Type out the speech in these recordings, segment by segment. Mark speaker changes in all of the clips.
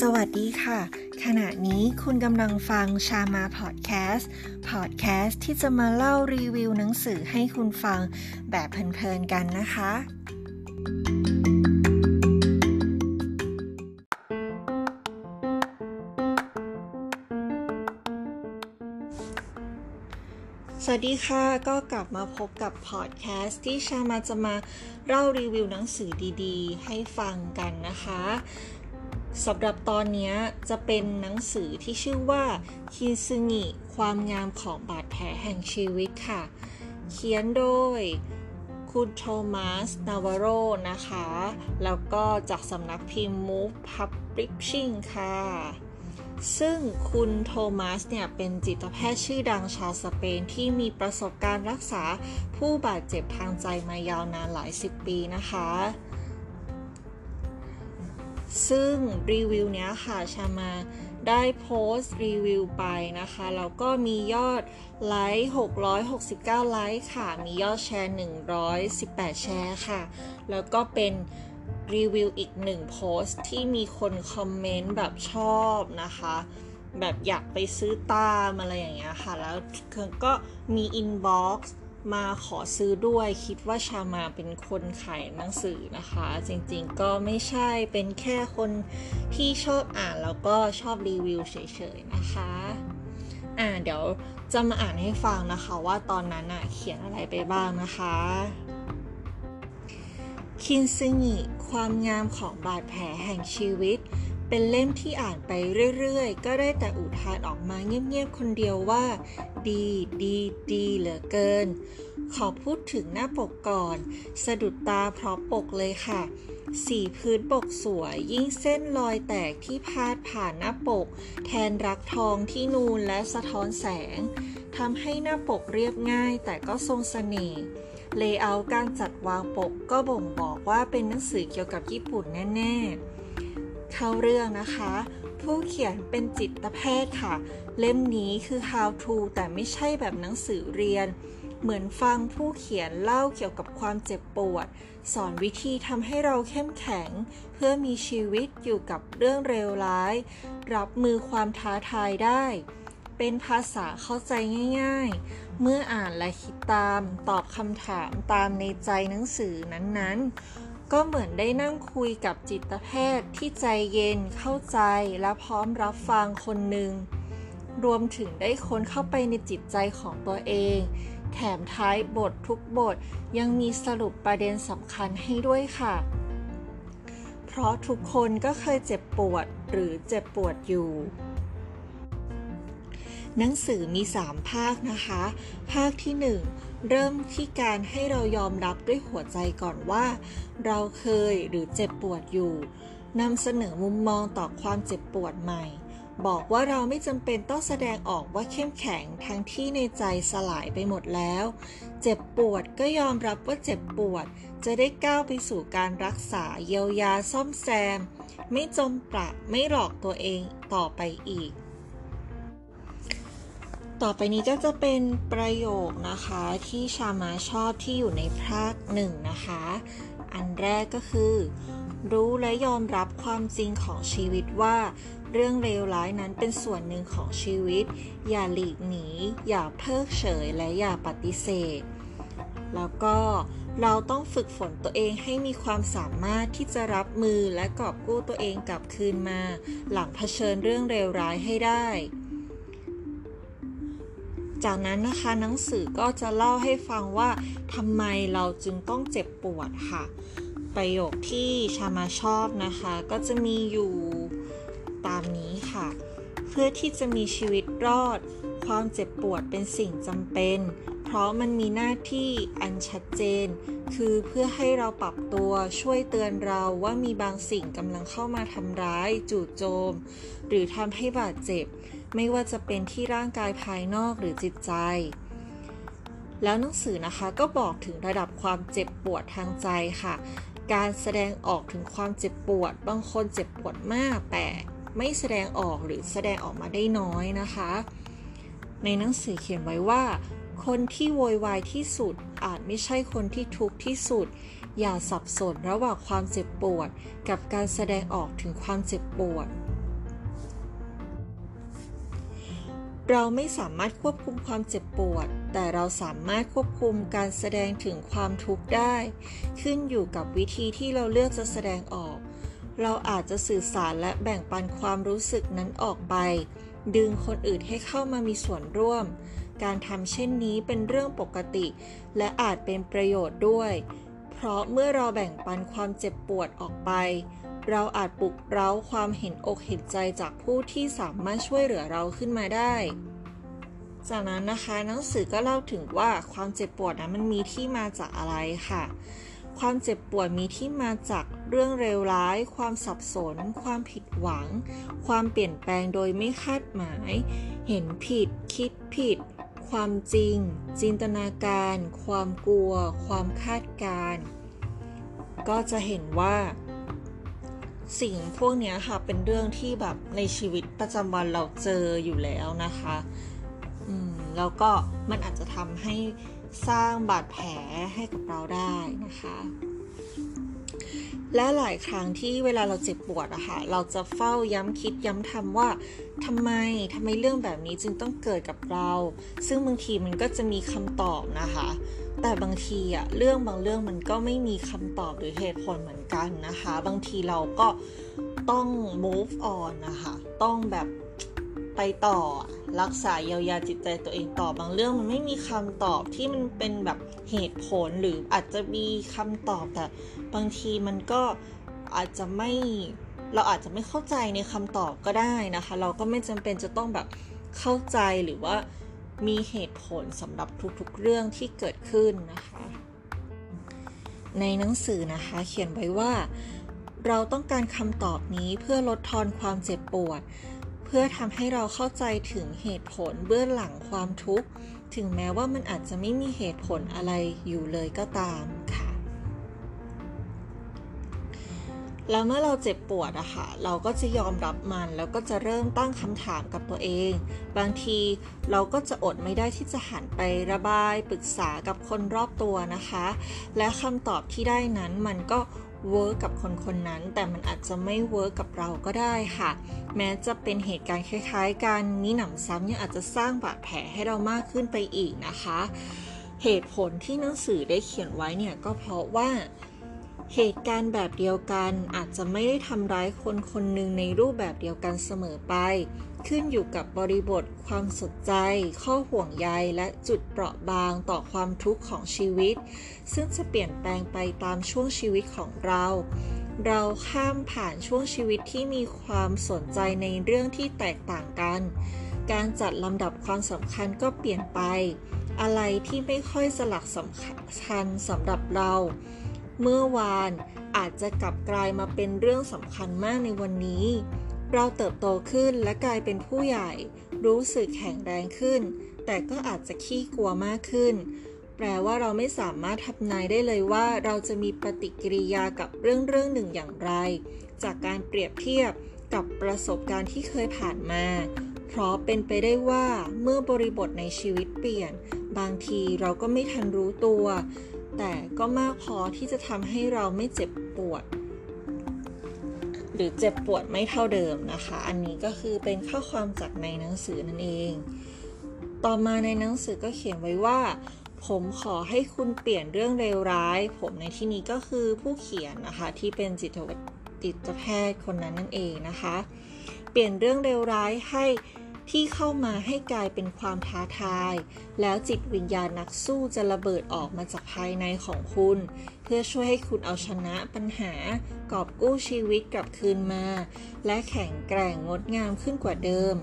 Speaker 1: สวัสดีค่ะ ขณะนี้คุณกำลังฟังชามาพอดแคสต์ พอดแคสต์ที่จะมาเล่ารีวิวหนังสือให้คุณฟังแบบเพลินๆกันนะคะ สวัสดีค่ะ ก็กลับมาพบกับพอดแคสต์ที่ชามาจะมาเล่ารีวิวหนังสือดีๆ ให้ฟังกันนะคะ สำหรับตอนนี้จะเป็นหนังสือที่ชื่อว่าคินซึงิความงามของบาดแผลแห่งชีวิตค่ะ เขียนโดยคุณโทมัส นาวาโรนะคะ แล้วก็จากสำนักพิมพ์ Move Publishing ค่ะ ซึ่งคุณโทมัสเนี่ย เป็นจิตแพทย์ชื่อดังชาวสเปนที่มีประสบการณ์รักษาผู้บาดเจ็บทางใจมายาวนานหลายสิบปีนะคะ ซึ่งรีวิวเนี้ยค่ะชามาได้โพสต์รีวิวไปนะคะ แล้วก็มียอดไลค์ 669 ไลค์ค่ะ มียอดแชร์ 118 แชร์ค่ะ แล้วก็เป็นรีวิวอีกหนึ่งโพสต์ที่มีคนคอมเมนต์แบบชอบนะคะ แบบอยากไปซื้อตามอะไรอย่างเงี้ยค่ะ แล้วก็มี inbox มาขอซื้อด้วยคิดว่าชมาเป็นคนขายหนังสือนะคะ จริงๆก็ไม่ใช่เป็นแค่คนที่ชอบอ่านแล้วก็ชอบรีวิวเฉยๆนะคะอ่าเดี๋ยวจะมาอ่านให้ฟังนะคะว่าตอนนั้นอะเขียนอะไรไปบ้างนะคะคินซึงิความงามของบาดแผลแห่งชีวิต เป็นเล่มที่อ่านไปเรื่อยๆ ก็ได้แต่อุทานออกมาเงียบๆ คนเดียวว่า ดีดีดีเหลือเกิน ขอพูดถึงหน้าปกก่อน สะดุดตาเพราะปกเลยค่ะ สีพื้นปกสวยยิ่งเส้นรอยแตกที่พาดผ่านหน้าปก แทนรักทองที่นูนและสะท้อนแสงทำให้หน้าปกเรียบง่ายแต่ก็ทรงเสน่ห์ layer การจัดวางปกก็บ่งบอกว่าเป็นหนังสือเกี่ยวกับญี่ปุ่นแน่ ๆ เข้าเรื่องนะคะ ผู้เขียนเป็นจิตแพทย์ค่ะ เล่มนี้คือ how to แต่ไม่ใช่แบบหนังสือเรียน เหมือนฟังผู้เขียนเล่าเกี่ยวกับความเจ็บปวด สอนวิธีทำให้เราเข้มแข็ง เพื่อมีชีวิตอยู่กับเรื่องเลวร้าย รับมือความท้าทายได้ เป็นภาษาเข้าใจง่ายๆ เมื่ออ่านและคิดตาม ตอบคำถามตามในใจหนังสือนั้นๆ ก็เหมือนได้นั่งคุยกับจิตแพทย์ที่ใจเย็นเข้าใจและพร้อมรับฟังคนหนึ่ง รวมถึงได้ค้นเข้าไปในจิตใจของตัวเอง แถมท้ายบททุกบทยังมีสรุปประเด็นสำคัญให้ด้วยค่ะ เพราะทุกคนก็เคยเจ็บปวดหรือเจ็บปวดอยู่หนังสือมี 3 ภาคนะคะ ภาคที่ 1 เริ่มที่การให้เรายอมรับด้วยหัวใจก่อนว่า เราเคยหรือเจ็บปวดอยู่นำเสนอมุมมองต่อความเจ็บปวดใหม่ บอกว่าเราไม่จำเป็นต้องแสดงออกว่าเข้มแข็งทั้งที่ในใจสลายไปหมดแล้ว เจ็บปวดก็ยอมรับว่าเจ็บปวด จะได้ก้าวไปสู่การรักษาเยียวยาซ่อมแซม ไม่จมปลักไม่หลอกตัวเองต่อไปอีก ต่อไปนี้ก็จะเป็นประโยคนะคะที่ชามาชอบที่อยู่ในภาคหนึ่งนะคะ อันแรกก็คือ รู้และยอมรับความจริงของชีวิตว่า เรื่องเลวร้ายนั้นเป็นส่วนหนึ่งของชีวิต อย่าหลีกหนี อย่าเพิกเฉยและอย่าปฏิเสธ แล้วก็เราต้องฝึกฝนตัวเองให้มีความสามารถที่จะรับมือและกอบกู้ตัวเองกลับคืนมา หลังเผชิญเรื่องเลวร้ายให้ได้ จากนั้นนะคะหนังสือก็จะเล่าให้ฟังว่าทำไมเราจึงต้องเจ็บปวดค่ะ ประโยคที่ชามาชอบนะคะ ก็จะมีอยู่ตามนี้ค่ะ เพื่อที่จะมีชีวิตรอด ความเจ็บปวดเป็นสิ่งจำเป็น เพราะมันมีหน้าที่อันชัดเจน คือเพื่อให้เราปรับตัวช่วยเตือนเราว่ามีบางสิ่งกำลังเข้ามาทำร้าย จู่โจม หรือทำให้บาดเจ็บ ไม่ว่าจะเป็นที่ร่างกายภายนอกหรือจิตใจ แล้วหนังสือนะคะก็บอกถึงระดับความเจ็บปวดทางใจค่ะ การแสดงออกถึงความเจ็บปวด บางคนเจ็บปวดมากแต่ไม่แสดงออกหรือแสดงออกมาได้น้อยนะคะ ในหนังสือเขียนไว้ว่า คนที่โวยวายที่สุดอาจไม่ใช่คนที่ทุกข์ที่สุด อย่าสับสนระหว่างความเจ็บปวด กับการแสดงออกถึงความเจ็บปวด เราไม่สามารถควบคุมความเจ็บปวด แต่เราสามารถควบคุมการแสดงถึงความทุกข์ได้ ขึ้นอยู่กับวิธีที่เราเลือกจะแสดงออก เราอาจจะสื่อสารและแบ่งปันความรู้สึกนั้นออกไป ดึงคนอื่นให้เข้ามามีส่วนร่วม การทำเช่นนี้เป็นเรื่องปกติ และอาจเป็นประโยชน์ด้วย เพราะเมื่อเราแบ่งปันความเจ็บปวดออกไป เราอาจปลุกเร้าความเห็นอกเห็นใจจากผู้ที่สามารถช่วยเหลือเราขึ้นมาได้ จากนั้นนะคะหนังสือก็เล่าถึงว่าความเจ็บปวดนะมันมีที่มาจากอะไรค่ะ ความเจ็บปวดมีที่มาจากเรื่องเลวร้าย ความสับสน ความผิดหวัง ความเปลี่ยนแปลงโดยไม่คาดหมาย เห็นผิด คิดผิด ความจริง จินตนาการ ความกลัว ความคาดการณ์ก็จะเห็นว่า สิ่งพวกนี้ค่ะเป็นเรื่องที่แบบในชีวิตประจำวันเราเจออยู่แล้วนะคะอืมแล้วก็มันอาจจะทำให้สร้างบาดแผลให้กับเราได้นะคะ และหลายครั้งที่เวลาเราเจ็บปวดอะค่ะเราจะเฝ้าย้ำคิดย้ำทำว่าทำไมทำไมเรื่องแบบนี้จึงต้องเกิดกับเรา ซึ่งบางทีมันก็จะมีคำตอบนะคะ แต่บางทีอะเรื่องบางเรื่องมันก็ไม่มีคำตอบหรือเหตุผลเหมือนกันนะคะ บางทีเราก็ต้อง move on นะคะ ต้องแบบไปต่อรักษาเยียวยาจิตใจตัวเองต่อบางเรื่องมันไม่มีคำตอบที่มันเป็นแบบเหตุผลหรืออาจจะมีคำตอบแต่บางทีมันก็อาจจะไม่เราอาจจะไม่เข้าใจในคำตอบก็ได้นะคะ เราก็ไม่จำเป็นจะต้องแบบเข้าใจหรือว่า มีเหตุผลสำหรับทุกๆเรื่องที่เกิดขึ้นนะคะ ในหนังสือนะคะเขียนไว้ว่า เราต้องการคำตอบนี้เพื่อลดทอนความเจ็บปวด เพื่อทำให้เราเข้าใจถึงเหตุผลเบื้องหลังความทุกข์ ถึงแม้ว่ามันอาจจะไม่มีเหตุผลอะไรอยู่เลยก็ตามค่ะ แล้วเมื่อเราเจ็บปวดอะค่ะ เราก็จะยอมรับมัน แล้วก็จะเริ่มตั้งคำถามกับตัวเอง บางทีเราก็จะอดไม่ได้ที่จะหันไประบายปรึกษากับคนรอบตัวนะคะ และคำตอบที่ได้นั้นมันก็ work กับคนคนนั้น แต่มันอาจจะไม่ work กับเราก็ได้ค่ะ แม้จะเป็นเหตุการณ์คล้าย ๆ กันนี่หนำซ้ำยังอาจจะสร้างบาดแผลให้เรามากขึ้นไปอีกนะคะ เหตุผลที่หนังสือได้เขียนไว้เนี่ยก็เพราะว่า เหตุการณ์แบบเดียวกันอาจจะไม่ได้ทำร้ายคนคนหนึ่งในรูปแบบเดียวกันเสมอไป ขึ้นอยู่กับบริบท ความสนใจ ข้อห่วงใย และจุดเปราะบางต่อความทุกข์ของชีวิต ซึ่งจะเปลี่ยนแปลงไปตามช่วงชีวิตของเรา เราข้ามผ่านช่วงชีวิตที่มีความสนใจในเรื่องที่แตกต่างกัน การจัดลำดับความสำคัญก็เปลี่ยนไป อะไรที่ไม่ค่อยสลักสำคัญสำหรับเรา เมื่อวานอาจจะกลับกลายมาเป็นเรื่องสำคัญมากในวันนี้ เราเติบโตขึ้นและกลายเป็นผู้ใหญ่ รู้สึกแข็งแรงขึ้น แต่ก็อาจจะขี้กลัวมากขึ้น แปลว่าเราไม่สามารถทำนายได้เลยว่า เราจะมีปฏิกิริยากับเรื่องเรื่องหนึ่งอย่างไร จากการเปรียบเทียบกับประสบการณ์ที่เคยผ่านมา เพราะเป็นไปได้ว่าเมื่อบริบทในชีวิตเปลี่ยน บางทีเราก็ไม่ทันรู้ตัว แต่ก็มากพอที่จะทำให้เราไม่เจ็บปวด หรือเจ็บปวดไม่เท่าเดิมนะคะ อันนี้ก็คือเป็นข้อความจากในหนังสือนั่นเอง ต่อมาในหนังสือก็เขียนไว้ว่า ผมขอให้คุณเปลี่ยนเรื่องเลวร้าย ผมในที่นี้ก็คือผู้เขียนนะคะที่เป็นจิตจิตแพทย์คนนั้นนั่นเองนะคะ เปลี่ยนเรื่องเลวร้ายให้ ที่เข้ามาให้กลายเป็นความท้าทาย แล้วจิตวิญญาณนักสู้จะระเบิดออกมาจากภายในของคุณ เพื่อช่วยให้คุณเอาชนะปัญหา กอบกู้ชีวิตกลับคืนมา และแข็งแกร่งงดงามขึ้นกว่าเดิม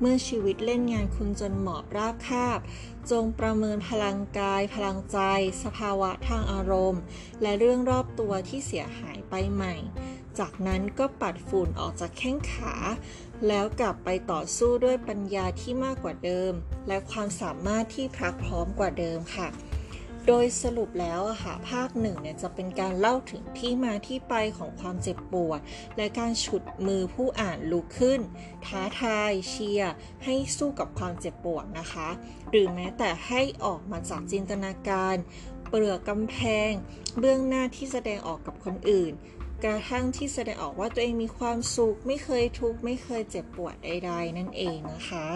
Speaker 1: เมื่อชีวิตเล่นงานคุณจนหมอบราบคาบ จงประเมินพลังกาย พลังใจ สภาวะทางอารมณ์ และเรื่องรอบตัวที่เสียหายไปใหม่ จากนั้นก็ปัดฝุ่นออกจากแข้งขา แล้วกลับไปต่อสู้ด้วยปัญญาที่มากกว่าเดิม และความสามารถที่พรักพร้อมกว่าเดิมค่ะ โดยสรุปแล้วค่ะภาคหนึ่งเนี่ยจะเป็นการเล่าถึงที่มาที่ไปของความเจ็บปวด และการฉุดมือผู้อ่านลุกขึ้น ท้าทายเชียร์ให้สู้กับความเจ็บปวดนะคะ หรือแม้แต่ให้ออกมาจากจินตนาการเปลือกกำแพง เบื้องหน้าที่แสดงออกกับคนอื่น กระทั่งที่แสดงออกว่าตัวเองมีความสุข ไม่เคยทุกข์ไม่เคยเจ็บปวดใดๆ นั่นเองนะคะ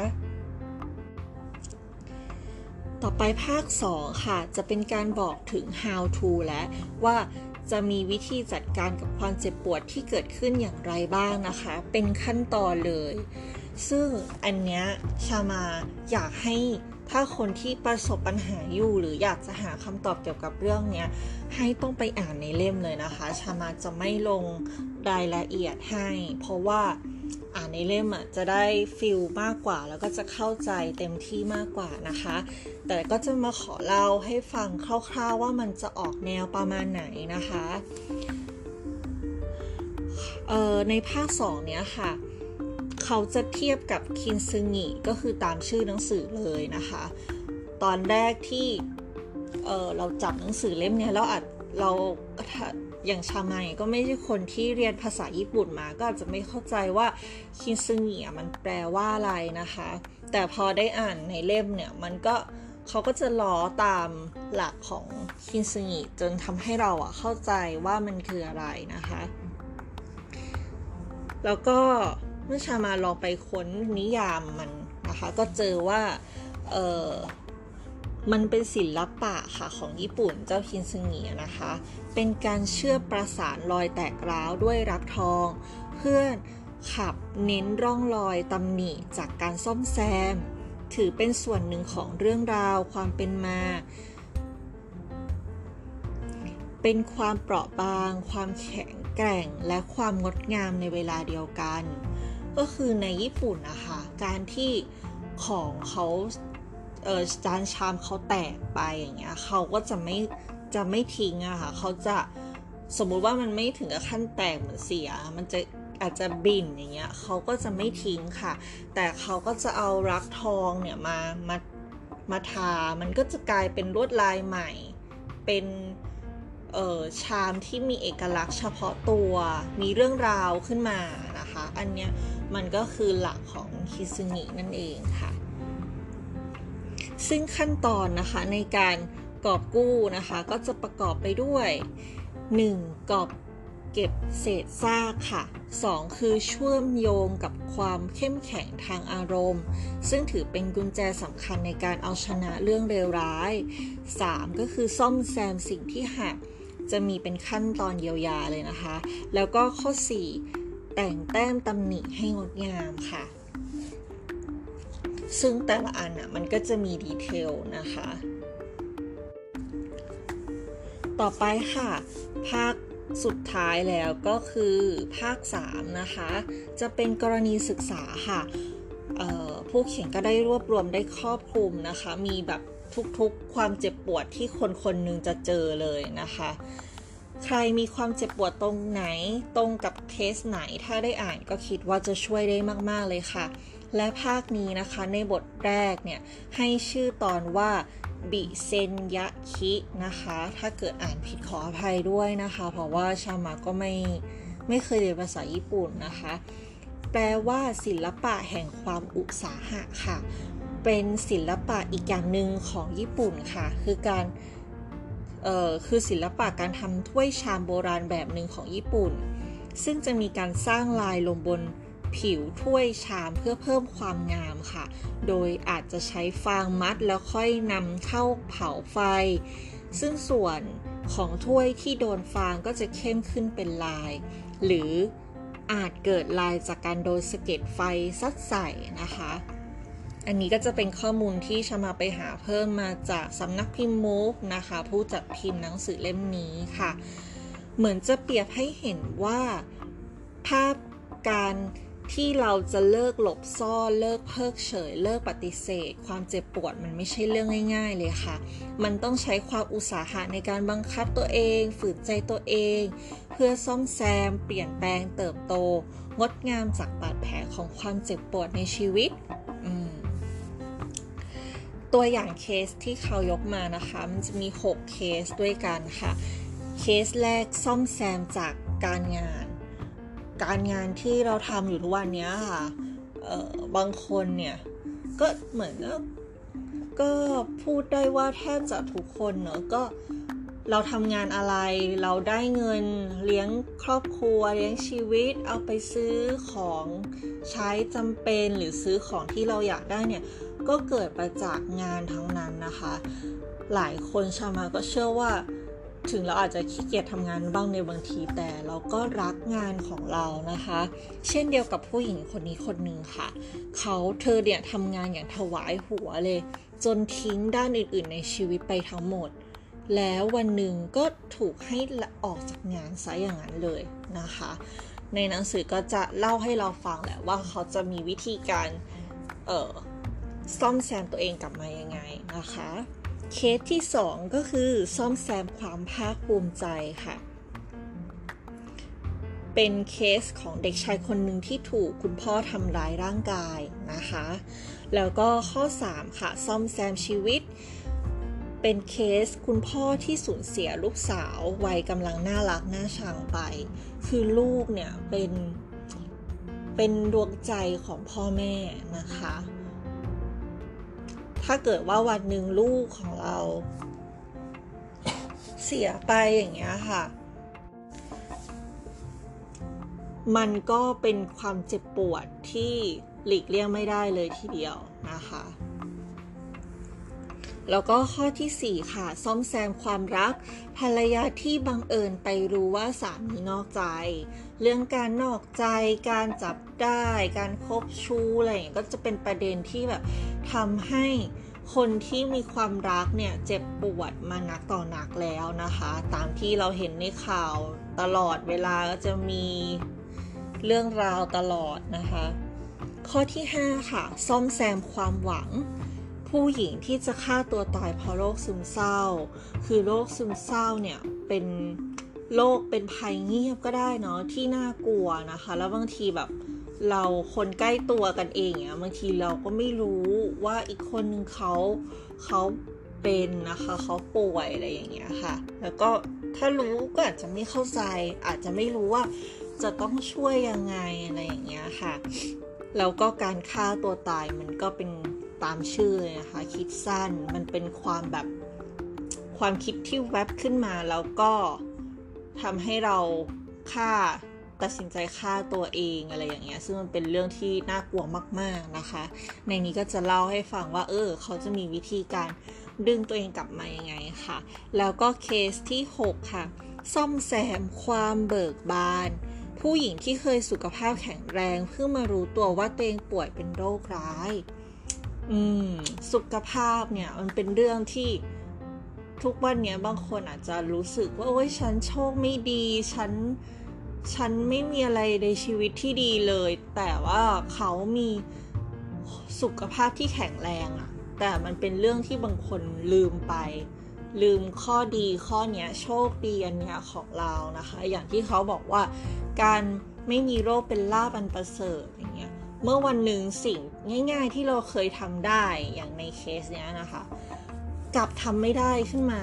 Speaker 1: ต่อไปภาค 2 ค่ะ จะเป็นการบอกถึง how to และว่าจะมีวิธีจัดการกับความเจ็บปวดที่เกิดขึ้นอย่างไรบ้างนะคะ เป็นขั้นตอนเลย ซึ่งอันเนี้ยชามาอยากให้ ถ้าคนที่ประสบปัญหาอยู่หรืออยากจะหาคำตอบเกี่ยวกับเรื่องนี้ให้ต้องไปอ่านในเล่มเลยนะคะ ชามาจะไม่ลงรายละเอียดให้ เพราะว่าอ่านในเล่มอะจะได้ฟิลมากกว่า แล้วก็จะเข้าใจเต็มที่มากกว่านะคะ แต่ก็จะมาขอเล่าให้ฟังคร่าวๆว่ามันจะออกแนวประมาณไหนนะคะในภาค 2 เนี้ยค่ะ เขาจะเทียบกับคินซึงิก็คือตามชื่อหนังสือเลยนะคะ ตอนแรกที่เเราจับหนังสือเล่มนี้แล้วอาจเราอย่างชาไมก็ไม่ใช่คนที่เรียนภาษาญี่ปุ่นมา ก็อาจจะไม่เข้าใจว่าคินซึงิมันแปลว่าอะไรนะคะ แต่พอได้อ่านในเล่มเนี่ยมันก็เขาก็จะล้อตามหลักของคินซึงิจนทำให้เราอะเข้าใจว่ามันคืออะไรนะคะ แล้วก็ เมื่อชามาลองไปค้นนิยามมันนะคะ ก็เจอว่าเออมันเป็นศิลปะค่ะของญี่ปุ่นเจ้าคินซึงินะคะ เป็นการเชื่อประสานรอยแตกร้าวด้วยรักทอง เพื่อขับเน้นร่องรอยตำหนิจากการซ่อมแซม ถือเป็นส่วนหนึ่งของเรื่องราวความเป็นมา เป็นความเปราะบาง ความแข็งแกร่งและความงดงามในเวลาเดียวกัน ก็คือในญี่ปุ่นนะคะการที่ของเขาเออจานชามเขาแตกไปอย่างเงี้ยเขาก็จะไม่จะไม่ทิ้งอะค่ะเขาจะสมมุติว่ามันไม่ถึงกับขั้นแตกเหมือนเสีย มันจะอาจจะบินอย่างเงี้ยเขาก็จะไม่ทิ้งค่ะ แต่เขาก็จะเอารักทองเนี่ยมามามาทา มันก็จะกลายเป็นลวดลายใหม่ เป็นเออชามที่มีเอกลักษณ์เฉพาะตัว มีเรื่องราวขึ้นมานะคะ อันเนี้ย มันก็คือหลักของคิซึงินั่นเองค่ะ ซึ่งขั้นตอนนะคะในการกอบกู้นะคะก็จะประกอบไปด้วย 1. กอบเก็บเศษซากค่ะ 2. คือเชื่อมโยงกับความเข้มแข็งทางอารมณ์ ซึ่งถือเป็นกุญแจสำคัญในการเอาชนะเรื่องเลวร้าย 3. ก็คือซ่อมแซมสิ่งที่หักจะมีเป็นขั้นตอนเยียวยาเลยนะคะ แล้วก็ข้อ 4 แต่งแต้มตำหนิให้งดงามค่ะ ซึ่งแต่ละอันอะมันก็จะมี detail นะคะ ต่อไปค่ะ ภาคสุดท้ายแล้วก็คือภาค 3 นะคะ จะเป็นกรณีศึกษาค่ะผู้เขียนก็ได้รวบรวมได้ครอบคลุมนะคะ มีแบบทุกๆความเจ็บปวดที่คนคนนึงจะเจอเลยนะคะ ใครมีความเจ็บปวดตรงไหน ตรงกับเคสไหน ถ้าได้อ่านก็คิดว่าจะช่วยได้มาก ๆ เลยค่ะ และภาคนี้นะคะในบทแรกเนี่ย ให้ชื่อตอนว่าบิเซนยะคินะคะ ถ้าเกิดอ่านผิดขออภัยด้วยนะคะ เพราะว่าชามาก็ไม่ไม่เคยเรียนภาษาญี่ปุ่นนะคะ แปลว่าศิลปะแห่งความอุตสาหะค่ะ เป็นศิลปะอีกอย่างหนึ่งของญี่ปุ่นค่ะ คือการ คือศิลปะการทำถ้วยชามโบราณแบบหนึ่งของญี่ปุ่น ซึ่งจะมีการสร้างลายลงบนผิวถ้วยชามเพื่อเพิ่มความงามค่ะ โดยอาจจะใช้ฟางมัดแล้วค่อยนำเข้าเผาไฟ ซึ่งส่วนของถ้วยที่โดนฟางก็จะเข้มขึ้นเป็นลาย หรืออาจเกิดลายจากการโดนสะเก็ดไฟซัดใส่นะคะ อันนี้ก็จะเป็นข้อมูลที่ชมาไปหาเพิ่มมาจากสำนักพิมพ์มูฟนะคะ ผู้จัดพิมพ์หนังสือเล่มนี้ค่ะ เหมือนจะเปรียบให้เห็นว่าภาพการที่เราจะเลิกหลบซ่อนเลิกเพิกเฉย เลิกปฏิเสธ ความเจ็บปวดมันไม่ใช่เรื่องง่าย ๆ เลยค่ะ มันต้องใช้ความอุตสาหะในการบังคับตัวเอง ฝืนใจตัวเอง เพื่อซ่อมแซม เปลี่ยนแปลงเติบโต งดงามจากบาดแผลของความเจ็บปวดในชีวิต อื ตัวอย่างเคสที่เขายกมานะคะ มันจะมี 6 เคสด้วยกันค่ะ เคสแรกซ่อมแซมจากการงาน การงานที่เราทำอยู่ทุกวันนี้ค่ะบางคนเนี่ยก็เหมือนก็พูดได้ว่าแทบจะทุกคนเนอะก็เราทำงานอะไรเราได้เงินเลี้ยงครอบครัวเลี้ยงชีวิต เอาไปซื้อของใช้จำเป็นหรือซื้อของที่เราอยากได้เนี่ย ก็เกิดมาจากงานทั้งนั้นนะคะ หลายคนชามาก็เชื่อว่า ถึงเราอาจจะขี้เกียจทำงานบ้างในบางทีแต่เราก็รักงานของเรานะคะ เช่นเดียวกับผู้หญิงคนนี้คนหนึ่งค่ะ เขาเธอเนี่ยทำงานอย่างถวายหัวเลย จนทิ้งด้านอื่น ๆ ในชีวิตไปทั้งหมดแล้ววันหนึ่งก็ถูกให้ออกจากงานซะอย่างนั้นเลยนะคะ ในหนังสือก็จะเล่าให้เราฟังแหละว่าเขาจะมีวิธีการ เอ่อ ซ่อมแซมตัวเองกลับมายังไงนะคะ เคสที่ 2 ก็คือซ่อมแซมความภาคภูมิใจค่ะ เป็นเคสของเด็กชายคนหนึ่งที่ถูกคุณพ่อทำร้ายร่างกายนะคะ แล้วก็ข้อ 3 ค่ะ ซ่อมแซมชีวิต เป็นเคสคุณพ่อที่สูญเสียลูกสาววัยกำลังน่ารักน่าชังไป คือลูกเนี่ยเป็นเป็นดวงใจของพ่อแม่นะคะ ถ้าเกิดว่าวันหนึ่งลูกของเรา เสียไปอย่างเงี้ยค่ะ มันก็เป็นความเจ็บปวดที่หลีกเลี่ยงไม่ได้เลยทีเดียวนะคะ แล้วก็ข้อที่ 4 ค่ะ ซ่อมแซมความรัก ภรรยาที่บังเอิญไปรู้ว่าสามีนอกใจ เรื่องการนอกใจ การจับได้ การคบชู้อะไรอย่างเงี้ยก็จะเป็นประเด็นที่แบบทำให้คนที่มีความรักเนี่ยเจ็บปวดมานักต่อนักแล้วนะคะ ตามที่เราเห็นในข่าวตลอดเวลาก็จะมีเรื่องราวตลอดนะคะ ข้อที่ 5 ค่ะ ซ่อมแซมความหวัง ผู้หญิงที่จะฆ่าตัวตายเพราะโรคซึมเศร้า คือโรคซึมเศร้าเนี่ยเป็นโรคเป็นภัยเงียบก็ได้เนาะที่น่ากลัวนะคะ แล้วบางทีแบบเราคนใกล้ตัวกันเองเนี่ยบางทีเราก็ไม่รู้ว่าอีกคนนึงเขาเขาเป็นนะคะเขาป่วยอะไรอย่างเงี้ยค่ะ แล้วก็ถ้ารู้ก็อาจจะไม่เข้าใจ อาจจะไม่รู้ว่าจะต้องช่วยยังไงอะไรอย่างเงี้ยค่ะ แล้วก็การฆ่าตัวตายมันก็เป็น ตามชื่อเลยนะคะ คิดสั้นมันเป็นความแบบความคิดที่แวบขึ้นมาแล้วก็ทำให้เราฆ่าตัดสินใจฆ่าตัวเองอะไรอย่างเงี้ย ซึ่งมันเป็นเรื่องที่น่ากลัวมาก ๆนะคะ ในนี้ก็จะเล่าให้ฟังว่า เออ เขาจะมีวิธีการดึงตัวเองกลับมายังไงค่ะ แล้วก็เคสที่ 6 ค่ะ ซ่อมแซมความเบิกบาน ผู้หญิงที่เคยสุขภาพแข็งแรง เพิ่งมารู้ตัวว่าตัวเองป่วยเป็นโรคร้าย อืมสุขภาพเนี่ยมันเป็นเรื่องที่ทุกวันเนี้ยบางคนอาจจะรู้สึกว่าโอ้ยฉันโชคไม่ดีฉันฉันไม่มีอะไรในชีวิตที่ดีเลย แต่ว่าเขามีสุขภาพที่แข็งแรงอะแต่มันเป็นเรื่องที่บางคนลืมไป ลืมข้อดีข้อเนี้ยโชคดีอันเนี้ยของเรานะคะ อย่างที่เขาบอกว่าการไม่มีโรคเป็นลาบอันประเสริฐอย่างเงี้ย เมื่อวันหนึ่งสิ่งง่าย ๆ ที่เราเคยทำได้อย่างในเคสเนี้ยนะคะ กลับทำไม่ได้ขึ้นมา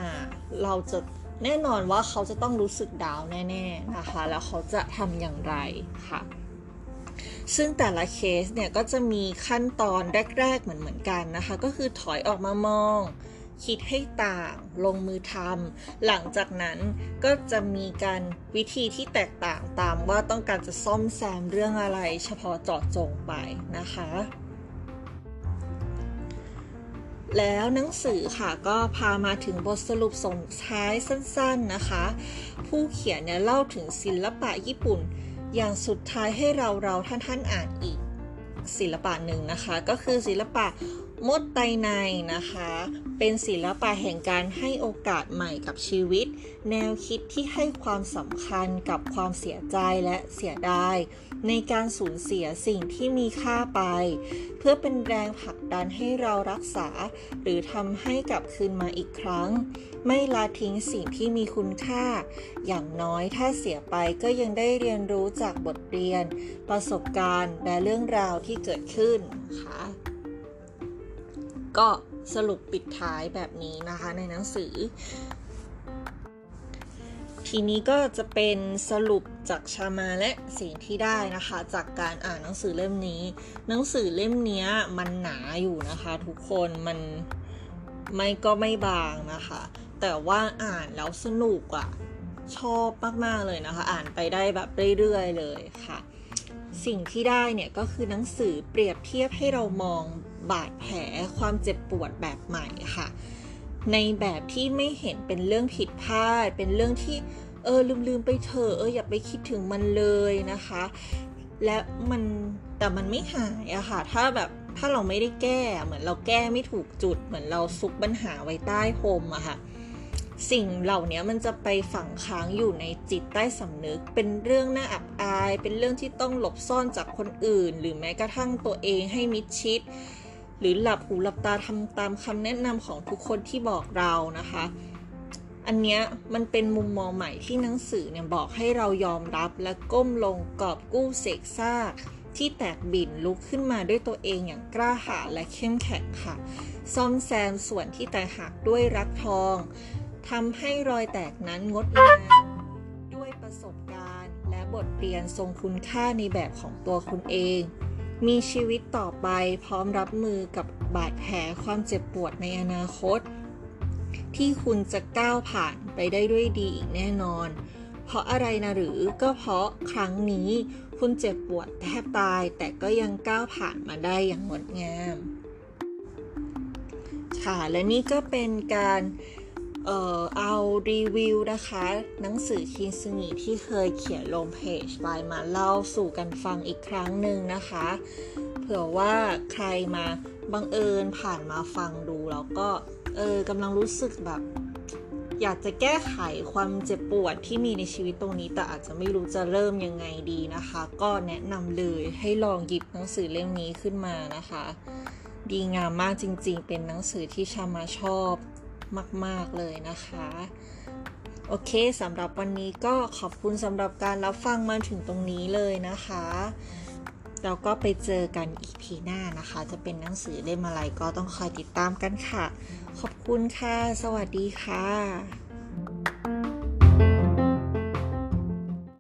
Speaker 1: เราจะแน่นอนว่าเขาจะต้องรู้สึกดาวแน่ ๆนะคะ แล้วเขาจะทำอย่างไรค่ะ ซึ่งแต่ละเคสเนี่ยก็จะมีขั้นตอนแรก ๆ เหมือนเหมือนกันนะคะ ก็คือถอยออกมามอง คิดให้ต่าง ลงมือทำหลังจากนั้นก็จะมีการวิธีที่แตกต่างตามว่าต้องการจะซ่อมแซมเรื่องอะไรเฉพาะเจาะจงไปนะคะ แล้วหนังสือค่ะก็พามาถึงบทสรุปส่งท้ายสั้นๆนะคะ ผู้เขียนเนี่ยเล่าถึงศิลปะญี่ปุ่น อย่างสุดท้ายให้เราเราท่านท่านอ่านอีกศิลปะหนึ่งนะคะ ก็คือศิลปะ มดไตในนะคะ เป็นศิลปะแห่งการให้โอกาสใหม่กับชีวิต แนวคิดที่ให้ความสำคัญกับความเสียใจและเสียดาย ในการสูญเสียสิ่งที่มีค่าไป เพื่อเป็นแรงผลักดันให้เรารักษา หรือทำให้กลับคืนมาอีกครั้ง ไม่ละทิ้งสิ่งที่มีคุณค่า อย่างน้อยถ้าเสียไปก็ยังได้เรียนรู้จากบทเรียน ประสบการณ์และเรื่องราวที่เกิดขึ้นนะคะ ก็สรุปปิดท้ายแบบนี้นะคะในหนังสือ ทีนี้ก็จะเป็นสรุปจากชามาและสิ่งที่ได้นะคะ จากการอ่านหนังสือเล่มนี้ หนังสือเล่มนี้มันหนาอยู่นะคะ ทุกคนมันไม่ก็ไม่บางนะคะ แต่ว่าอ่านแล้วสนุกอะชอบมาก ๆ เลยนะคะ อ่านไปได้แบบเรื่อย ๆ เลยค่ะ สิ่งที่ได้เนี่ยก็คือหนังสือเปรียบเทียบให้เรามอง บาดแผลความเจ็บปวดแบบใหม่ค่ะ ในแบบที่ไม่เห็นเป็นเรื่องผิดพลาด เป็นเรื่องที่เออลืมลืมไปเถอะเอออย่าไปคิดถึงมันเลยนะคะ และมันแต่มันไม่หายอะค่ะ ถ้าแบบถ้าเราไม่ได้แก้เหมือนเราแก้ไม่ถูกจุด เหมือนเราซุกปัญหาไว้ใต้พรมอะค่ะ สิ่งเหล่านี้มันจะไปฝังค้างอยู่ในจิตใต้สำนึก เป็นเรื่องน่าอับอาย เป็นเรื่องที่ต้องหลบซ่อนจากคนอื่น หรือแม้กระทั่งตัวเองให้มิดชิด หรือหลับหูหลับตาทำตามคำแนะนำของทุกคนที่บอกเรานะคะ อันเนี้ยมันเป็นมุมมองใหม่ที่หนังสือเนี่ยบอกให้เรายอมรับและก้มลงกอบกู้เสกซากที่แตกบินลุกขึ้นมาด้วยตัวเองอย่างกล้าหาญและเข้มแข็งค่ะ ซ่อมแซมส่วนที่แตกหักด้วยรักทองทำให้รอยแตกนั้นงดงามด้วยประสบการณ์ และบทเรียนทรงคุณค่าในแบบของตัวคุณเอง มีชีวิตต่อไปพร้อมรับมือกับบาดแผลความเจ็บปวดในอนาคต ที่คุณจะก้าวผ่านไปได้ด้วยดีอีกแน่นอน เพราะอะไรนะหรือก็เพราะครั้งนี้คุณเจ็บปวดแทบตายแต่ก็ยังก้าวผ่านมาได้อย่างงดงาม ค่ะและนี่ก็เป็นการ เอ่อเอารีวิวนะคะ หนังสือคินซึงิที่เคยเขียนลงเพจไปมาเล่าสู่กันฟังอีกครั้งหนึ่งนะคะ เผื่อว่าใครมาบังเอิญผ่านมาฟังดูแล้วก็เออกำลังรู้สึกแบบอยากจะแก้ไขความเจ็บปวดที่มีในชีวิตตรงนี้ แต่อาจจะไม่รู้จะเริ่มยังไงดีนะคะ ก็แนะนำเลยให้ลองหยิบหนังสือเล่มนี้ขึ้นมานะคะ ดีงามมากจริงๆ เป็นหนังสือที่ชามาชอบ มาก ๆ เลยนะคะ โอเคสำหรับวันนี้ก็ขอบคุณสำหรับการรับฟังมาถึงตรงนี้เลยนะคะแล้วก็ไปเจอกันอีพีหน้านะคะ จะเป็นหนังสือเล่มอะไรก็ต้องคอยติดตามกันค่ะ ขอบคุณค่ะ สวัสดีค่ะ